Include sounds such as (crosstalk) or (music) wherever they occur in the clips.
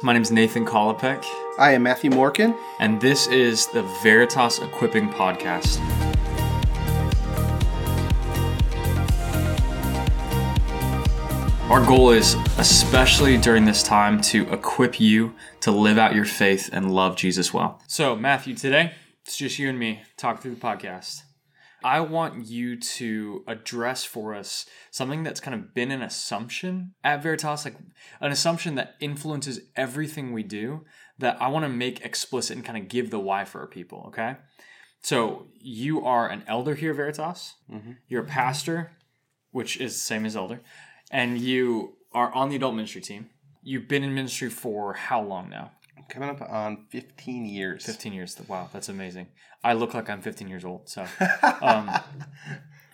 My name is Nathan Kolopek, I am Matthew Morkin. and this is the Veritas Equipping Podcast. Our goal is, especially during this time, to equip you to live out your faith and love Jesus well. So, Matthew, today it's just you and me talk through the podcast. I want you to address for us something that's kind of been an assumption at Veritas, like an assumption that influences everything we do that I want to make explicit and kind of give the why for our people, okay? So you are an elder here at Veritas, mm-hmm. you're a pastor, which is the same as elder, and you are on the adult ministry team. You've been in ministry for how long now? Coming up on 15 years. 15 years. Wow, that's amazing. I look like I'm 15 years old, so. (laughs) Um,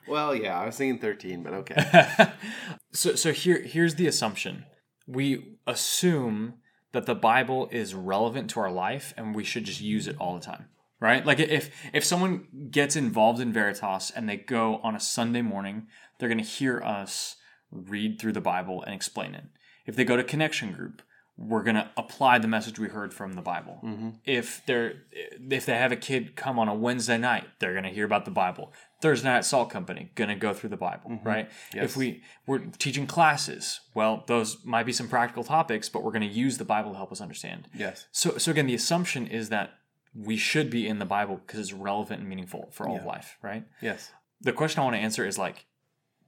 Well, yeah, I was thinking 13, but okay. (laughs) so so here here's the assumption. We assume that the Bible is relevant to our life and we should just use it all the time. Right? Like if if someone gets involved in Veritas and they go on a Sunday morning, they're going to hear us read through the Bible and explain it. If they go to connection group, we're going to apply the message we heard from the Bible. Mm-hmm. If they're if they have a kid come on a Wednesday night, they're going to hear about the Bible. Thursday night at Salt Company, going to go through the Bible, mm-hmm. right? If we we're teaching classes, well, those might be some practical topics, but we're going to use the Bible to help us understand. yes. So so again, the assumption is that we should be in the Bible because it's relevant and meaningful for all of life, right? Yes. the question I want to answer is like,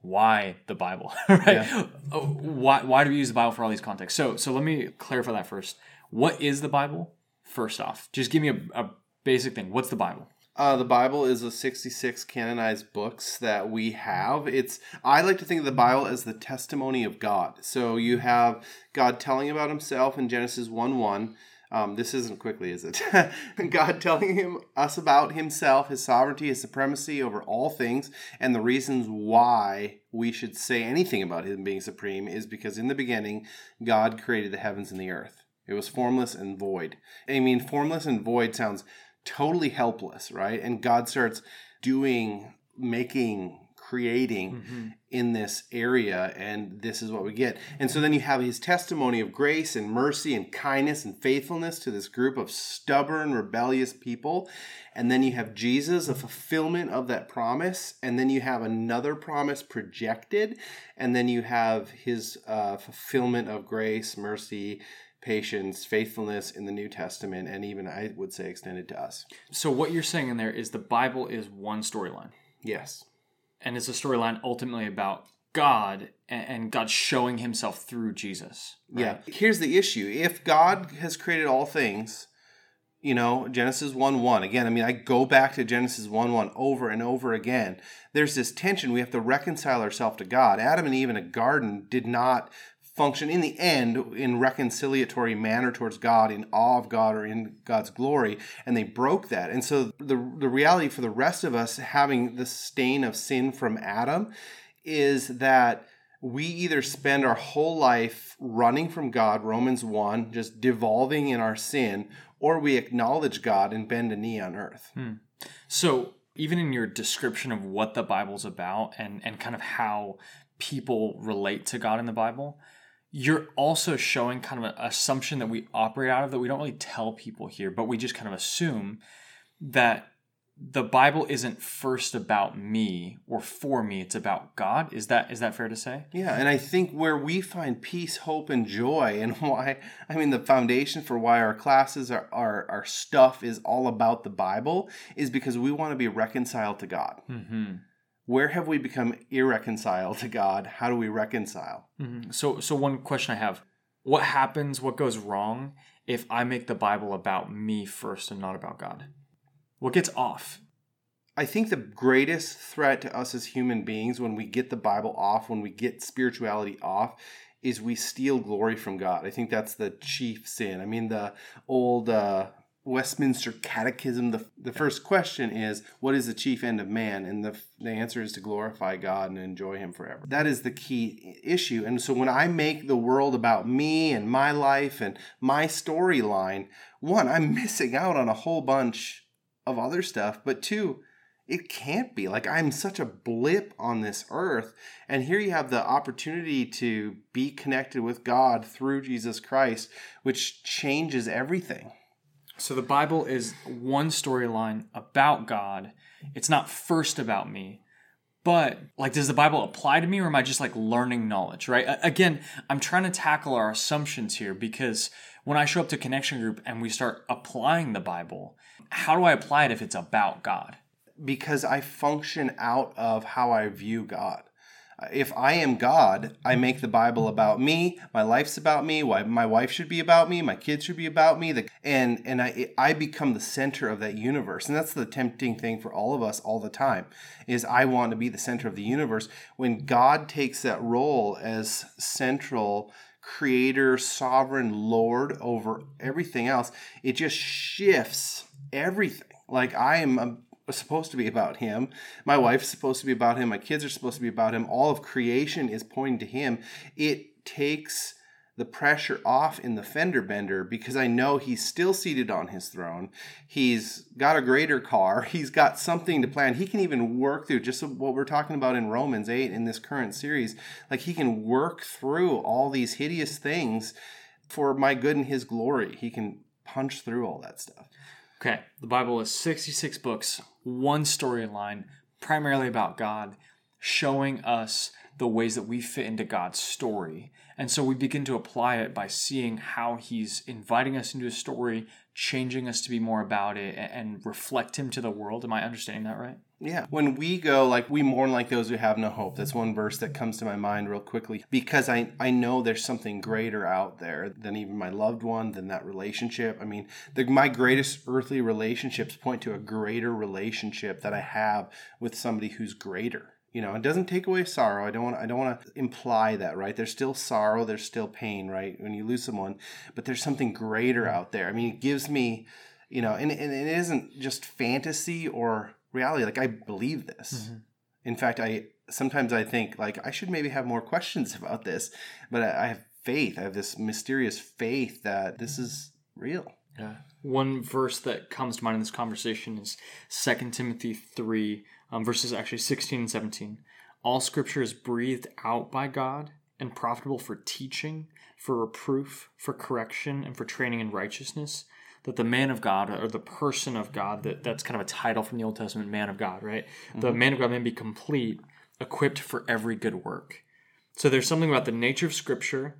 why the Bible, (laughs) right? Oh, Why why do we use the Bible for all these contexts? So so let me clarify that first. What is the Bible? First off, just give me a, a basic thing. What's the Bible? Uh, the Bible is the 66 canonized books that we have. It's I like to think of the Bible as the testimony of God. So you have God telling about himself in Genesis 1 1. Um, this isn't quickly, is it? (laughs) God telling him us about himself, his sovereignty, his supremacy over all things, and the reasons why we should say anything about him being supreme is because in the beginning, God created the heavens and the earth. It was formless and void. I mean, formless and void sounds totally helpless, right? And God starts doing, making, creating in this area, and this is what we get. And so then you have his testimony of grace and mercy and kindness and faithfulness to this group of stubborn, rebellious people. And then you have Jesus, a fulfillment of that promise. And then you have another promise projected. And then you have his uh, fulfillment of grace, mercy, patience, faithfulness in the New Testament, and even I would say extended to us. So what you're saying in there is the Bible is one storyline, Yes. And it's a storyline ultimately about God and, God showing Himself through Jesus. right? Yeah. Here's the issue. If God has created all things, you know, Genesis 1 1, again, I mean, I go back to Genesis 1 1 over and over again. There's this tension. We have to reconcile ourselves to God. Adam and Eve in a garden did not function in the end in reconciliatory manner towards God, in awe of God or in God's glory, and they broke that. And so the the reality for the rest of us having the stain of sin from Adam is that we either spend our whole life running from God, Romans 1, just devolving in our sin, or we acknowledge God and bend a knee on earth. Hmm. So even in your description of what the Bible's about and and kind of how people relate to God in the Bible, you're also showing kind of an assumption that we operate out of that we don't really tell people here, but we just kind of assume that the Bible isn't first about me or for me, it's about God. Is that is that fair to say? Yeah, and I think where we find peace, hope, and joy, and (laughs) why, I mean, the foundation for why our classes, our, our, our stuff is all about the Bible is because we want to be reconciled to God. Mm-hmm. Where have we become irreconciled to God? How do we reconcile? Mm-hmm. So so one question I have: What happens? What goes wrong if I make the Bible about me first and not about God? What gets off? I think the greatest threat to us as human beings when we get the Bible off, when we get spirituality off, is we steal glory from God. I think that's the chief sin. I mean, the old uh, Westminster Catechism, the, the first question is, What is the chief end of man? And the, the answer is to glorify God and enjoy Him forever. That is the key issue. And so when I make the world about me and my life and my storyline, one, I'm missing out on a whole bunch of other stuff, but two, it can't be. Like I'm such a blip on this earth. And here you have the opportunity to be connected with God through Jesus Christ, which changes everything. So the Bible is one storyline about God. It's not first about me. But like does the Bible apply to me or am I just like learning knowledge, right? Again, I'm trying to tackle our assumptions here because when I show up to connection group and we start applying the Bible, how do I apply it if it's about God? because I function out of how I view God. If I am God, I make the Bible about me. My life's about me. My wife should be about me. My kids should be about me. And and I I become the center of that universe. And that's the tempting thing for all of us all the time. Is I want to be the center of the universe. When God takes that role as central creator, sovereign Lord over everything else, it just shifts everything. Like I am supposed to be about him. My wife's supposed to be about him. My kids are supposed to be about him. All of creation is pointing to him. It takes the pressure off in the fender bender because I know he's still seated on his throne. He's got a greater car. (laughs) He's got something to plan. He can even work through just what we're talking about in Romans 8 in this current series. Like he can work through all these hideous things for my good and his glory. He can punch through all that stuff. Okay, the Bible is 66 books, one storyline, primarily about God, showing us the ways that we fit into God's story. And so we begin to apply it by seeing how He's inviting us into a story, changing us to be more about it, and reflect Him to the world. Am I understanding that right? Yeah. When we go, like, we mourn like those who have no hope. That's one verse that comes to my mind real quickly because I, I know there's something greater out there than even my loved one, than that relationship. I mean, the, my greatest earthly relationships point to a greater relationship that I have with somebody who's greater you know it doesn't take away sorrow. I don't want i don't want to imply that right? There's still sorrow there's still pain right when you lose someone but there's something greater out there. I mean it gives me you know and, and it isn't just fantasy or reality like i believe this. Mm-hmm. in fact i sometimes i think like i should maybe have more questions about this but I, I have faith i have this mysterious faith that this is real. Yeah. One verse that comes to mind in this conversation is 2 timothy 3 um, verses actually 16 and 17. All scripture is breathed out by God and profitable for teaching, for reproof, for correction, and for training in righteousness. That the man of God or the person of God, that, that's kind of a title from the Old Testament, man of God, right? Mm-hmm. The man of God may be complete, equipped for every good work. So there's something about the nature of Scripture,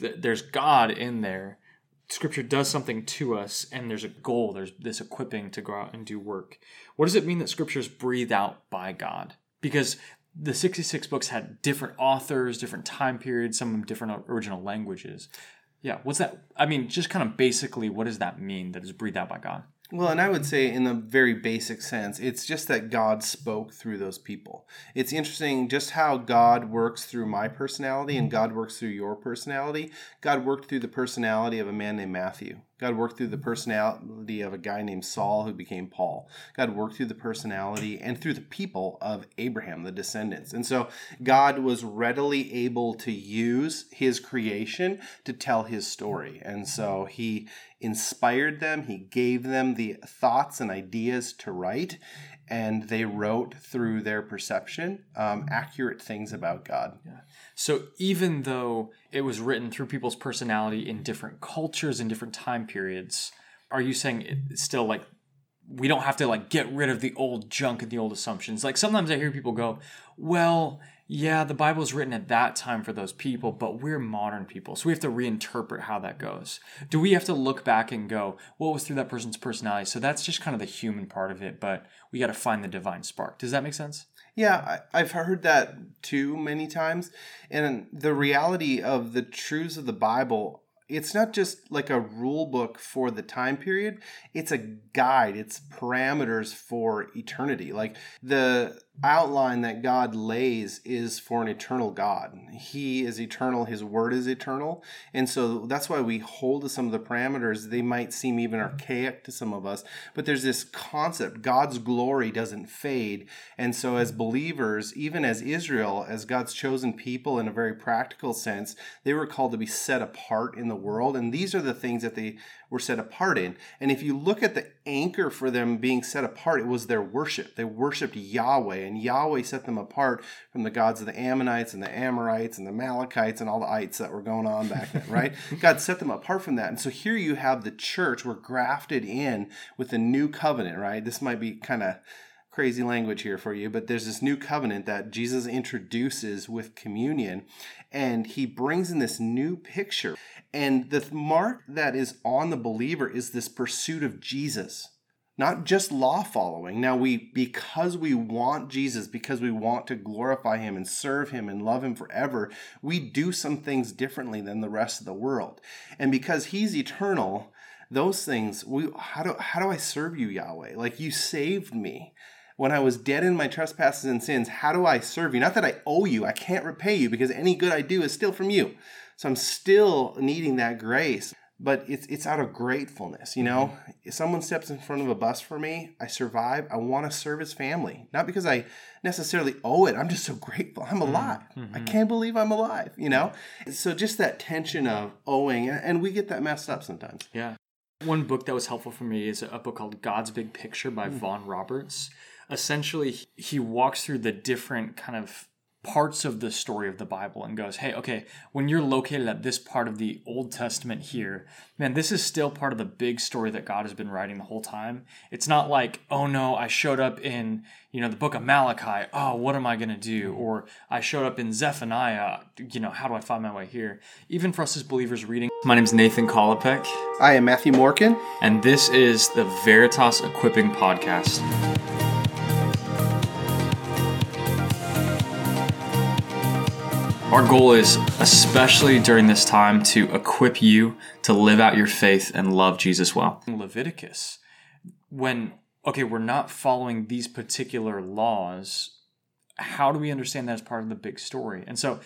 that there's God in there, scripture does something to us and there's a goal there's this equipping to go out and do work. What does it mean that scripture is breathed out by god? Because the 66 books had different authors different time periods some of them different original languages. Yeah what's that i mean just kind of basically what does that mean that is breathed out by god well, and I would say, in a very basic sense, it's just that God spoke through those people. It's interesting just how God works through my personality and mm-hmm. God works through your personality. God worked through the personality of a man named Matthew. God worked through the personality of a guy named Saul who became Paul. God worked through the personality and through the people of Abraham, the descendants. And so God was readily able to use his creation to tell his story. And so he inspired them, he gave them the thoughts and ideas to write, and they wrote through their perception um, accurate things about God. Yeah. So even though it was written through people's personality in different cultures and different time periods, are you saying it's still like we don't have to like get rid of the old junk and the old assumptions? Like sometimes I hear people go, "Well, yeah, the Bible was written at that time for those people, but we're modern people, so we have to reinterpret how that goes. Do we have to look back and go, what was through that person's personality? So that's just kind of the human part of it, but we got to find the divine spark. Does that make sense? Yeah, I, have heard that too many times. And the reality of the truths of the Bible it's not just like a rule book for the time period it's a guide it's parameters for eternity like the outline that God lays is for an eternal God. He is eternal, His word is eternal. And so that's why we hold to some of the parameters. They might seem even archaic to some of us, but there's this concept God's glory doesn't fade. And so, as believers, even as Israel, as God's chosen people in a very practical sense, they were called to be set apart in the world. And these are the things that they were set apart in. And if you look at the anchor for them being set apart, it was their worship. They worshiped Yahweh, and Yahweh set them apart from the gods of the Ammonites and the Amorites and the Amalekites and all the ites that were going on back then, right? (laughs) God set them apart from that. And so here you have the church, we're grafted in with the new covenant, right? This might be kind of crazy language here for you, but there's this new covenant that Jesus introduces with communion, and he brings in this new picture. And the mark that is on the believer is this pursuit of Jesus, not just law following. Now, we, because we want Jesus, because we want to glorify him and serve him and love him forever, we do some things differently than the rest of the world. And because he's eternal, those things, we, how do, how do I serve you, Yahweh? Like you saved me when I was dead in my trespasses and sins, how do I serve you? Not that I owe you, I can't repay you because any good I do is still from you. So I'm still needing that grace, but it's it's out of gratefulness, you know? Mm-hmm. If someone steps in front of a bus for me, I survive. I want to serve his family. Not because I necessarily owe it. I'm just so grateful. I'm mm-hmm. alive. Mm-hmm. I can't believe I'm alive, you know? So just that tension of owing and we get that messed up sometimes. Yeah. One book that was helpful for me is a book called God's Big Picture by mm. Vaughan Roberts. Essentially, he walks through the different kind of parts of the story of the Bible and goes, hey, okay, when you're located at this part of the Old Testament here, man, this is still part of the big story that God has been writing the whole time. It's not like, oh no, I showed up in, you know, the book of Malachi. Oh, what am I going to do? Mm-hmm. Or I showed up in Zephaniah. You know, how do I find my way here? Even for us as believers reading. My name is Nathan Kolopek. I am Matthew Morkin. And this is the Veritas Equipping Podcast. Our goal is, especially during this time, to equip you to live out your faith and love Jesus well. Leviticus, when, okay, we're not following these particular laws, how do we understand that as part of the big story? And so,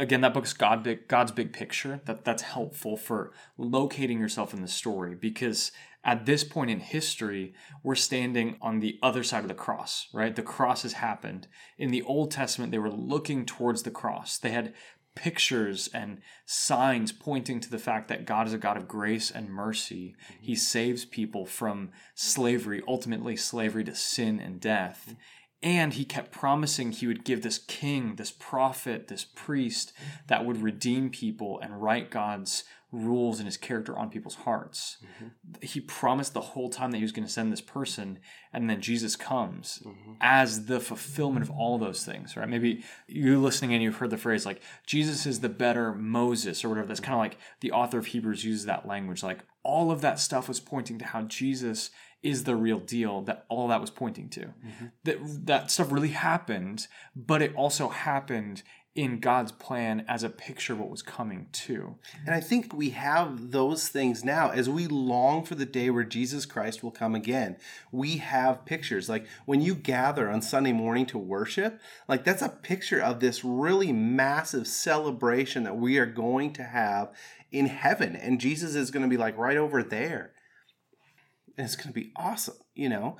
again, that book's God big, God's big picture. That that's helpful for locating yourself in the story because at this point in history, we're standing on the other side of the cross, right? The cross has happened. In the Old Testament, they were looking towards the cross. They had pictures and signs pointing to the fact that God is a God of grace and mercy. Mm-hmm. He saves people from slavery, ultimately slavery to sin and death. And he kept promising he would give this king, this prophet, this priest that would redeem people and write God's rules and his character on people's hearts. Mm-hmm. He promised the whole time that he was going to send this person, and then Jesus comes mm-hmm. as the fulfillment of all those things, right? Maybe you're listening and you've heard the phrase like Jesus is the better Moses or whatever. That's kind of like the author of Hebrews uses that language. Like all of that stuff was pointing to how Jesus is the real deal that all that was pointing to. Mm-hmm. That that stuff really happened, but it also happened in God's plan as a picture of what was coming too. And I think we have those things now as we long for the day where Jesus Christ will come again. We have pictures. Like when you gather on Sunday morning to worship, like that's a picture of this really massive celebration that we are going to have in heaven. And Jesus is going to be like right over there. And it's going to be awesome, you know?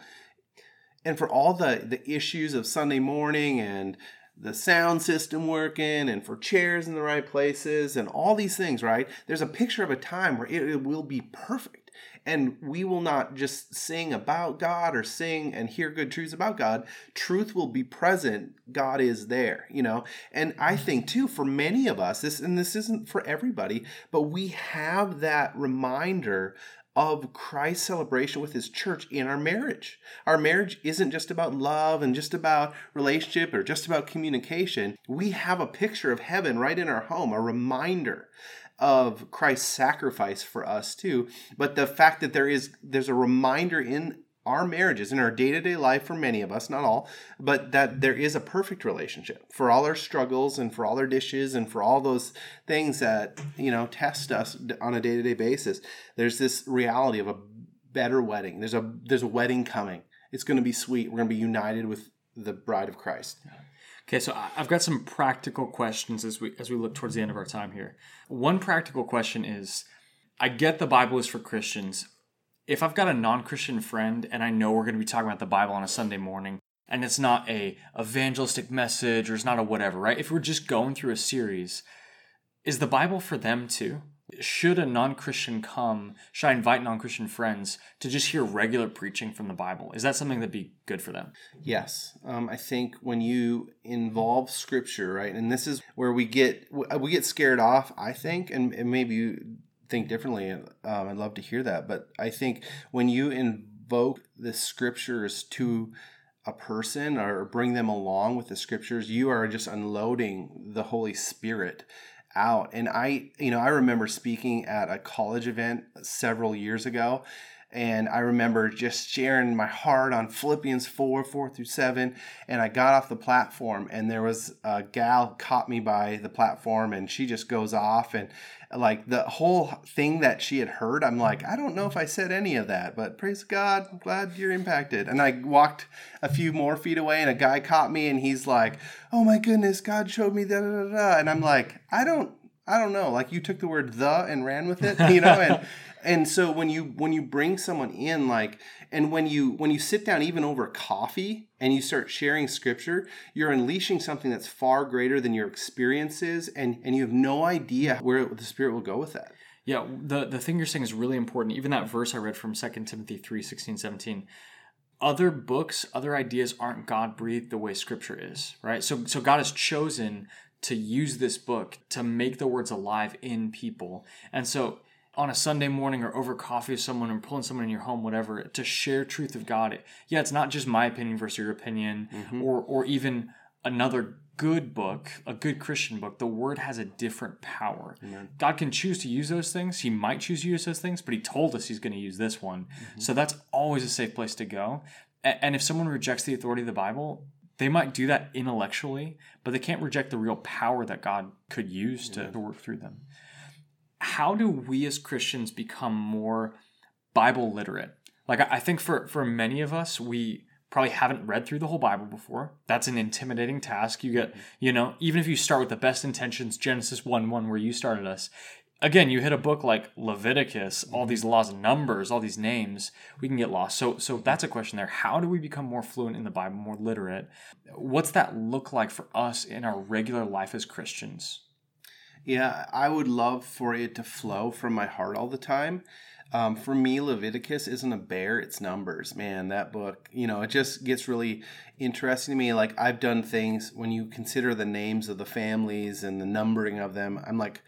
And for all the the issues of Sunday morning and the sound system working and for chairs in the right places and all these things, right? There's a picture of a time where it, it, will be perfect. And we will not just sing about God or sing and hear good truths about God. Truth will be present. God is there, you know? And I think too, for many of us, this and this isn't for everybody, but we have that reminder of Christ's celebration with his church in our marriage. Our marriage isn't just about love and just about relationship or just about communication. We have a picture of heaven right in our home, a reminder of Christ's sacrifice for us too. But the fact that there is there's a reminder in our marriages in our day-to-day life for many of us not all but that there is a perfect relationship for all our struggles and for all our dishes and for all those things that you know test us on a day-to-day basis there's this reality of a better wedding there's a there's a wedding coming it's going to be sweet we're going to be united with the bride of Christ. Okay, so I've got some practical questions as we as we look towards the end of our time here. One practical question is I get the Bible is for Christians. If I've got a non-Christian friend and I know we're going to be talking about the Bible on a Sunday morning and it's not a evangelistic message or it's not a whatever, right? If we're just going through a series, is the Bible for them too? Should a non-Christian come, should I invite non-Christian friends to just hear regular preaching from the Bible? Is that something that'd be good for them? Yes, um, I think when you involve Scripture, right, and this is where we get we get scared off. I think, and, and maybe you think differently. Um, I'd love to hear that, but I think when you invoke the Scriptures to a person or bring them along with the Scriptures, you are just unloading the Holy Spirit out. And I, you know, I remember speaking at a college event several years ago. And I remember just sharing my heart on Philippians 4, 4 through 7. And I got off the platform, and there was a gal caught me by the platform, and she just goes off. And like the whole thing that she had heard, I'm like, I don't know if I said any of that, but praise God, I'm glad you're impacted. And I walked a few more feet away, and a guy caught me, and he's like, Oh my goodness, God showed me da. And I'm like, I don't I don't know. Like you took the word the and ran with it, you know, and (laughs) and so when you when you bring someone in like and when you when you sit down even over coffee and you start sharing scripture, you're unleashing something that's far greater than your experiences and and you have no idea where the spirit will go with that. Yeah, the, the thing you're saying is really important. Even that verse I read from 2 Timothy 3 16, 17. Other books, other ideas aren't God breathed the way scripture is, right? So, so God has chosen to use this book to make the words alive in people. And so on a Sunday morning or over coffee with someone or pulling someone in your home, whatever, to share truth of God. Yeah, it's not just my opinion versus your opinion, Mm-hmm. or or even another good book, a good Christian book. The word has a different power. God can choose to use those things. He might choose to use those things, but he told us he's going to use this one. Mm-hmm. So that's always a safe place to go. And if someone rejects the authority of the Bible, they might do that intellectually, but they can't reject the real power that God could use to, to work through them how do we as Christians become more Bible literate? Like I think for for many of us, we probably haven't read through the whole Bible before. That's an intimidating task. You get, you know, even if you start with the best intentions, Genesis 1 1, where you started us, again, you hit a book like Leviticus, all these laws and numbers, all these names, we can get lost. So so that's a question there. How do we become more fluent in the Bible, more literate? What's that look like for us in our regular life as Christians? Yeah, I would love for it to flow from my heart all the time. Um, for me, Leviticus isn't a bear, it's numbers. Man, that book, you know, it just gets really interesting to me. Like, I've done things when you consider the names of the families and the numbering of them, I'm like,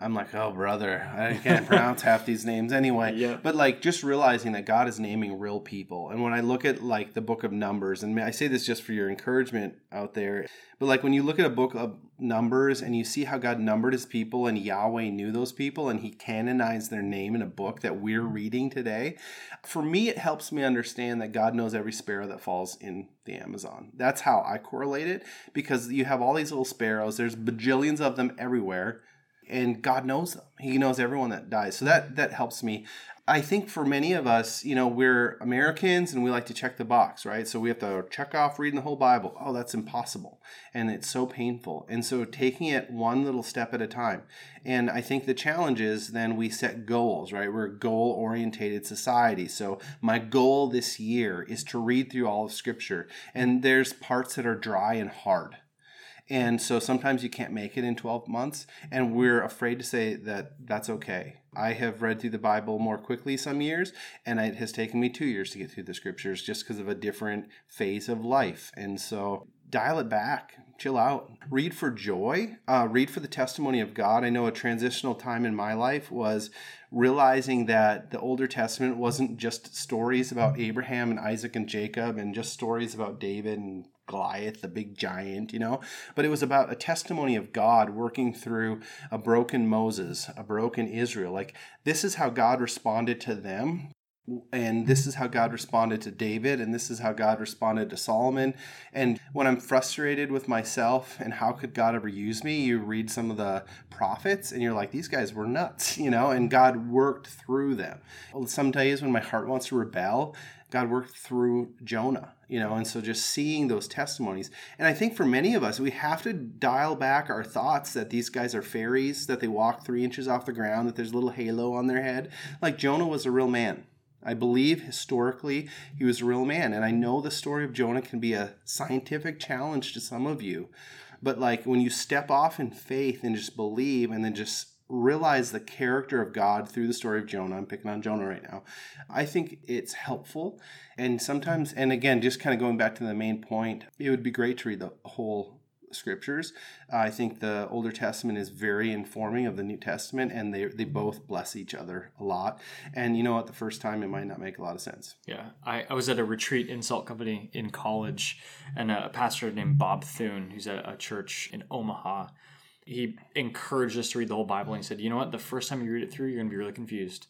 I'm like, oh, brother, I can't pronounce half these names anyway. (laughs) Yeah. But like, just realizing that God is naming real people. And when I look at like the book of Numbers, and I say this just for your encouragement out there, but like when you look at a book of Numbers and you see how God numbered his people and Yahweh knew those people and he canonized their name in a book that we're mm-hmm. reading today, for me, it helps me understand that God knows every sparrow that falls in the Amazon. That's how I correlate it because you have all these little sparrows, there's bajillions of them everywhere and God knows them. He knows everyone that dies. So that that helps me. I think for many of us, you know, we're Americans and we like to check the box, right? So we have to check off reading the whole Bible. Oh, that's impossible. And it's so painful. And so taking it one little step at a time. And I think the challenge is then we set goals, right? We're a goal orientated society. So my goal this year is to read through all of scripture. And there's parts that are dry and hard. And so sometimes you can't make it in 12 months, and we're afraid to say that that's okay. I have read through the Bible more quickly some years, and it has taken me two years to get through the scriptures just because of a different phase of life. And so dial it back, chill out, read for joy, uh, read for the testimony of God. I know a transitional time in my life was realizing that the Older Testament wasn't just stories about Abraham and Isaac and Jacob and just stories about David and Goliath, the big giant, you know, but it was about a testimony of God working through a broken Moses, a broken Israel. Like, this is how God responded to them and this is how God responded to David, and this is how God responded to Solomon. And when I'm frustrated with myself and how could God ever use me, you read some of the prophets and you're like, these guys were nuts, (laughs) you know, and God worked through them. Some days when my heart wants to rebel, God worked through Jonah, you know, and so just seeing those testimonies. And I think for many of us, we have to dial back our thoughts that these guys are fairies, that they walk three inches off the ground, that there's a little halo on their head. Like Jonah was a real man I believe historically he was a real man. And I know the story of Jonah can be a scientific challenge to some of you. But like when you step off in faith and just believe and then just realize the character of God through the story of Jonah, I'm picking on Jonah right now, I think it's helpful. And sometimes, and again, just kind of going back to the main point, it would be great to read the whole scriptures. Uh, I think the Older Testament is very informing of the New Testament, and they they both bless each other a lot. And you know, at the first time, it might not make a lot of sense. Yeah, I, I was at a retreat in Salt Company in college, and a pastor named Bob Thune, who's at a church in Omaha. He encouraged us to read the whole Bible, and he said, "You know what? The first time you read it through, you're going to be really confused.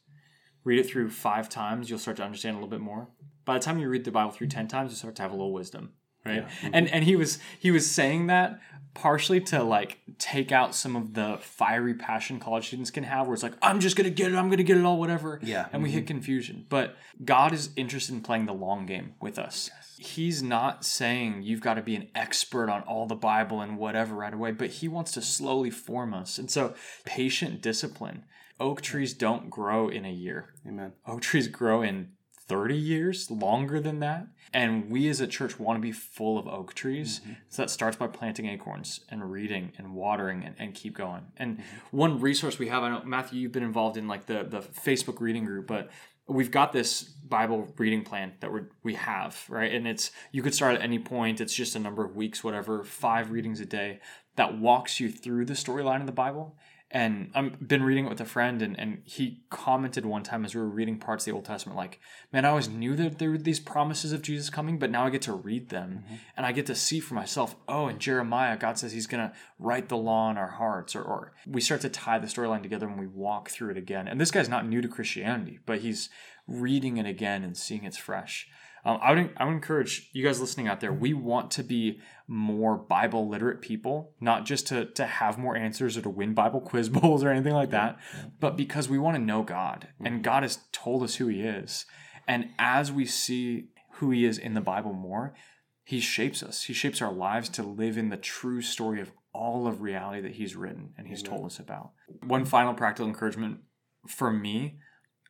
Read it through five times, you'll start to understand a little bit more. By the time you read the Bible through ten times, you start to have a little wisdom." right yeah. and and he was he was saying that partially to like take out some of the fiery passion college students can have where it's like i'm just gonna get it i'm gonna get it all whatever yeah. and we mm-hmm. hit confusion. But god is interested in playing the long game with us. Yes. he's not saying you've got to be an expert on all the bible and whatever right away but he wants to slowly form us. And so patient discipline. Oak trees don't grow in a year. Amen. Oak trees grow in 30 years, longer than that. And we as a church want to be full of oak trees. Mm-hmm. So that starts by planting acorns and reading and watering and, and keep going. And mm-hmm. one resource we have, I know, Matthew, you've been involved in like the, the Facebook reading group, but we've got this Bible reading plan that we we have, right? And it's you could start at any point. It's just a number of weeks, whatever, five readings a day that walks you through the storyline of the Bible and I've been reading it with a friend, and, and he commented one time as we were reading parts of the Old Testament, like, man, I always knew that there were these promises of Jesus coming, but now I get to read them mm-hmm. and I get to see for myself, oh, in Jeremiah, God says he's going to write the law in our hearts. Or, or we start to tie the storyline together when we walk through it again. And this guy's not new to Christianity, but he's reading it again and seeing it's fresh. Um, I would I would encourage you guys listening out there. We want to be more Bible literate people, not just to to have more answers or to win Bible (laughs) quiz bowls or anything like that, but because we want to know God and. God has told us who He is. And as we see who He is in the Bible more, He shapes us. He shapes our lives to live in the true story of all of reality that He's written and He's told us about. One final practical encouragement for me: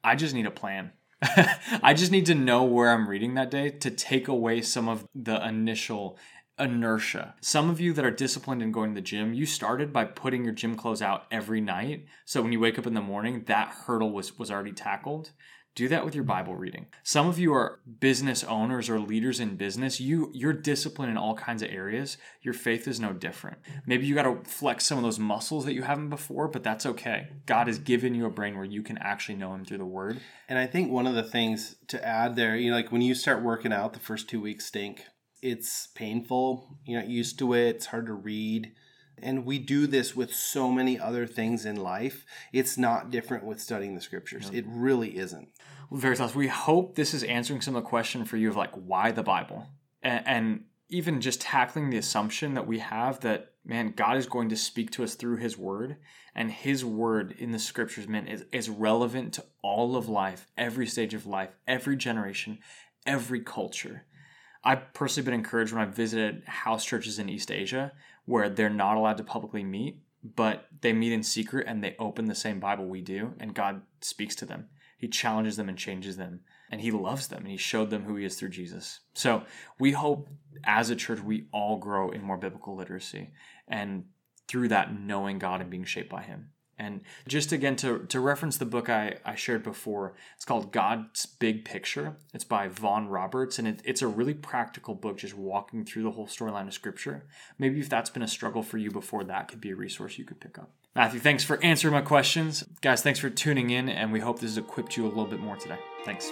I just need a plan. (laughs) I just need to know where I'm reading that day to take away some of the initial inertia. Some of you that are disciplined in going to the gym, you started by putting your gym clothes out every night. So when you wake up in the morning, that hurdle was was already tackled. Do that with your Bible reading. Some of you are business owners or leaders in business. You you're disciplined in all kinds of areas. Your faith is no different. Maybe you got to flex some of those muscles that you haven't before, but that's okay. God has given you a brain where you can actually know him through the word. And I think one of the things to add there, you know, like when you start working out, the first 2 weeks stink. It's painful. You're not used to it. It's hard to read and we do this with so many other things in life. It's not different with studying the scriptures. It really isn't. Veritas, we hope this is answering some of the question for you of like why the Bible, and, and even just tackling the assumption that we have that man, God is going to speak to us through His Word, and His Word in the Scriptures, man, is, is relevant to all of life, every stage of life, every generation, every culture. I've personally been encouraged when I've visited house churches in East Asia where they're not allowed to publicly meet, but they meet in secret and they open the same Bible we do, and God speaks to them. He challenges them and changes them, and He loves them, and He showed them who He is through Jesus. So we hope as a church we all grow in more biblical literacy, and through that knowing God and being shaped by Him. And just again to, to reference the book I, I shared before, it's called God's Big Picture. It's by Vaughan Roberts, and it, it's a really practical book, just walking through the whole storyline of Scripture. Maybe if that's been a struggle for you before, that could be a resource you could pick up. Matthew, thanks for answering my questions. Guys, thanks for tuning in, and we hope this has equipped you a little bit more today. Thanks.